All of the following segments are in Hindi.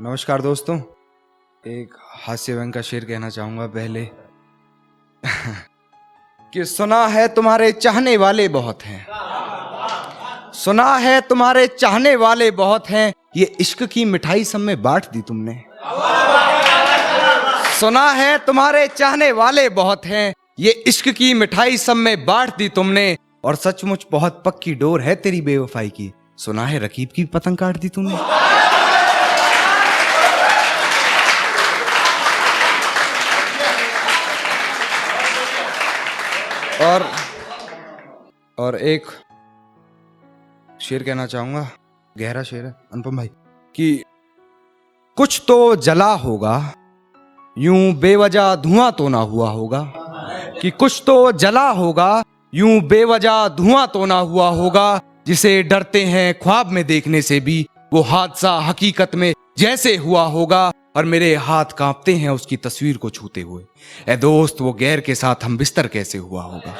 नमस्कार दोस्तों। एक हास्य व्यंग का शेर कहना चाहूँगा पहले। कि सुना है तुम्हारे चाहने वाले बहुत हैं। सुना है तुम्हारे चाहने वाले बहुत हैं। ये इश्क की मिठाई सब में बांट दी तुमने। सुना है तुम्हारे चाहने वाले बहुत हैं। ये इश्क की मिठाई सब में बांट दी तुमने। और सचमुच बहुत पक्की डोर है तेरी बेवफाई की। सुना है रकीब की पतंग काट दी तुमने। और और एक शेर कहना चाहूँगा, गहरा शेर है, अनुपम भाई, कि कुछ तो जला होगा, यूँ बेवजह धुआँ तो ना हुआ होगा, कि कुछ तो जला होगा, यूँ बेवजह धुआँ तो ना हुआ होगा, जिसे डरते हैं ख्वाब में देखने से भी, वो हादसा हकीकत में जैसे हुआ होगा और मेरे हाथ कांपते हैं उसकी तस्वीर को छूते हुए। ए दोस्त, वो गैर के साथ हम बिस्तर कैसे हुआ होगा?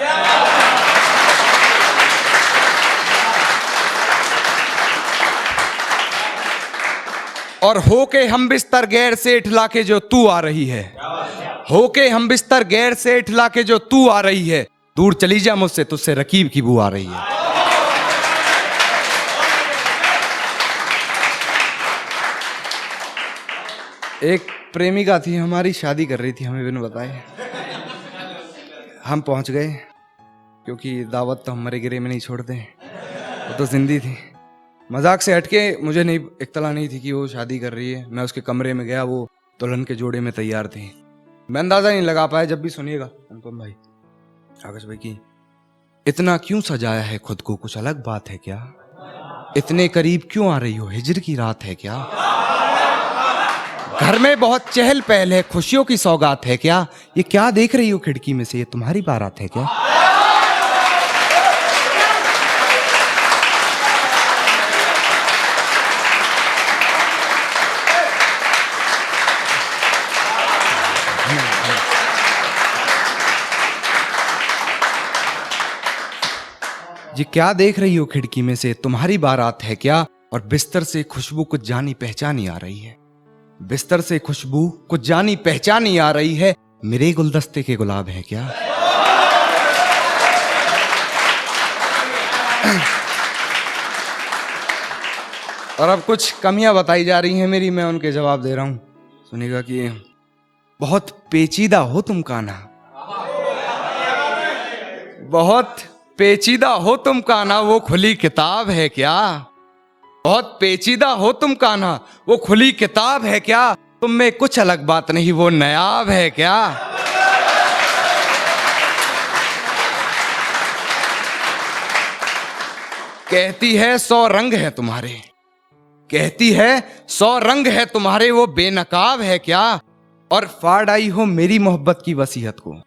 और होके हम बिस्तर गैर से इठला के जो तू आ रही है। होके हम बिस्तर गैर से इठला के जो तू आ रही है। दूर चली जा मुझसे, तुझसे रकीब की बू आ रही है। एक प्रेमिका थी, हमारी शादी कर रही थी, हमें बिन बताए। हम पहुँच गए, क्योंकि दावत तो हमारे गिरे में नहीं छोड़ते वो तो जिंदी थी। मज़ाक से हटके मुझे नहीं इतला नहीं थी कि वो शादी कर रही है। मैं उसके कमरे में गया, वो दुल्हन के जोड़े में तैयार थी। मैं अंदाज़ा नहीं लगा पाया, जब भी सुनिएगा। अनुपम भाई, आकाश भाई की, इतना क्यों सजाया है खुद को? कुछ अलग बात है क्या? इतने करीब क्यों आ रही हो? हिजर की रात है क्या? घर में बहुत चहल पहल है, खुशियों की सौगात है क्या? ये क्या देख रही हो खिड़की में से? ये तुम्हारी बारात है क्या? ये क्या देख रही हो खिड़की में से? तुम्हारी बारात है क्या? और बिस्तर से खुशबू कुछ जानी पहचानी आ रही है। बिस्तर से खुशबू, कुछ जानी पहचानी आ रही है। मेरे गुलदस्ते के गुलाब है क्या? और अब कुछ कमियाँ बताई जा रही हैं मेरी, मैं उनके जवाब दे रहा हूँ। सुनेगा कि बहुत पेचीदा हो तुम काना बहुत पेचीदा हो तुम काना वो खुली किताब है क्या? बहुत पेचीदा हो तुम काना वो खुली किताब है क्या? तुम में कुछ अलग बात नहीं, वो नयाब है क्या? कहती है, सौ रंग है तुम्हारे। कहती है, सौ रंग है तुम्हारे, वो बेनकाब है क्या? और फाड़ आई हो मेरी मोहब्बत की वसीहत को।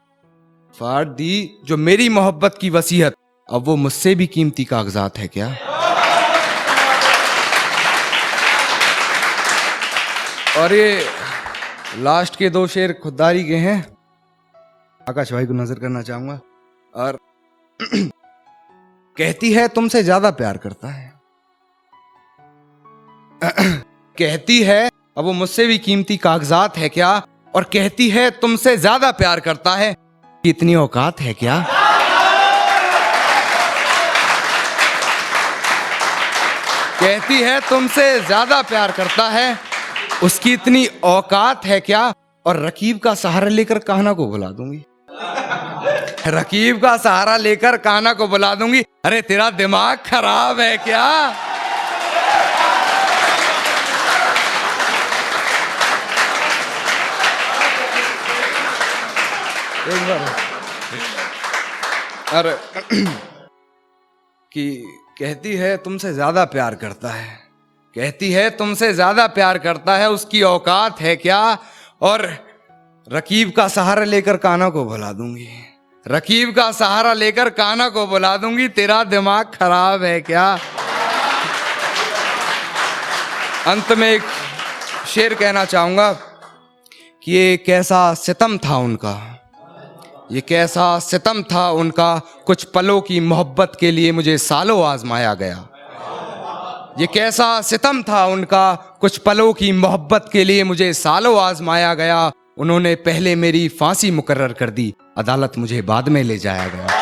फाड़ दी जो मेरी मोहब्बत की वसीहत। अब वो मुझसे भी कीमती कागजात है क्या? और ये लास्ट के दो शेर खुददारी के हैं। आकाश भाई को नज़र करना चाहूँगा। और कहती है, तुमसे ज़्यादा प्यार करता है। कहती है, अब वो मुझसे भी कीमती कागजात है क्या? और कहती है, तुमसे ज़्यादा प्यार करता है। इतनी औकात है क्या? कहती है, तुमसे ज़्यादा प्यार करता है। उसकी इतनी औकात है क्या? और रकीब का सहारा लेकर कान्हा को बुला दूँगी। रकीब का सहारा लेकर कान्हा को बुला दूँगी। अरे, तेरा दिमाग खराब है क्या? एक बार। अरे, कि कहती है, तुमसे ज़्यादा प्यार करता है। कहती है, तुमसे ज़्यादा प्यार करता है, उसकी औकात है क्या? और रकीब का सहारा लेकर काना को बुला दूँगी। रकीब का सहारा लेकर काना को बुला दूँगी, तेरा दिमाग खराब है क्या? अंत में एक शेर कहना चाहूँगा कि ये कैसा सितम था उनका। ये कैसा सितम था उनका। कुछ पलों की मोहब्बत के लिए मुझे सालों आजमाया गया। ये कैसा सितम था उनका? कुछ पलों की मोहब्बत के लिए मुझे सालों आजमाया गया। उन्होंने पहले मेरी फांसी मुकर्र कर दी। अदालत मुझे बाद में ले जाया गया।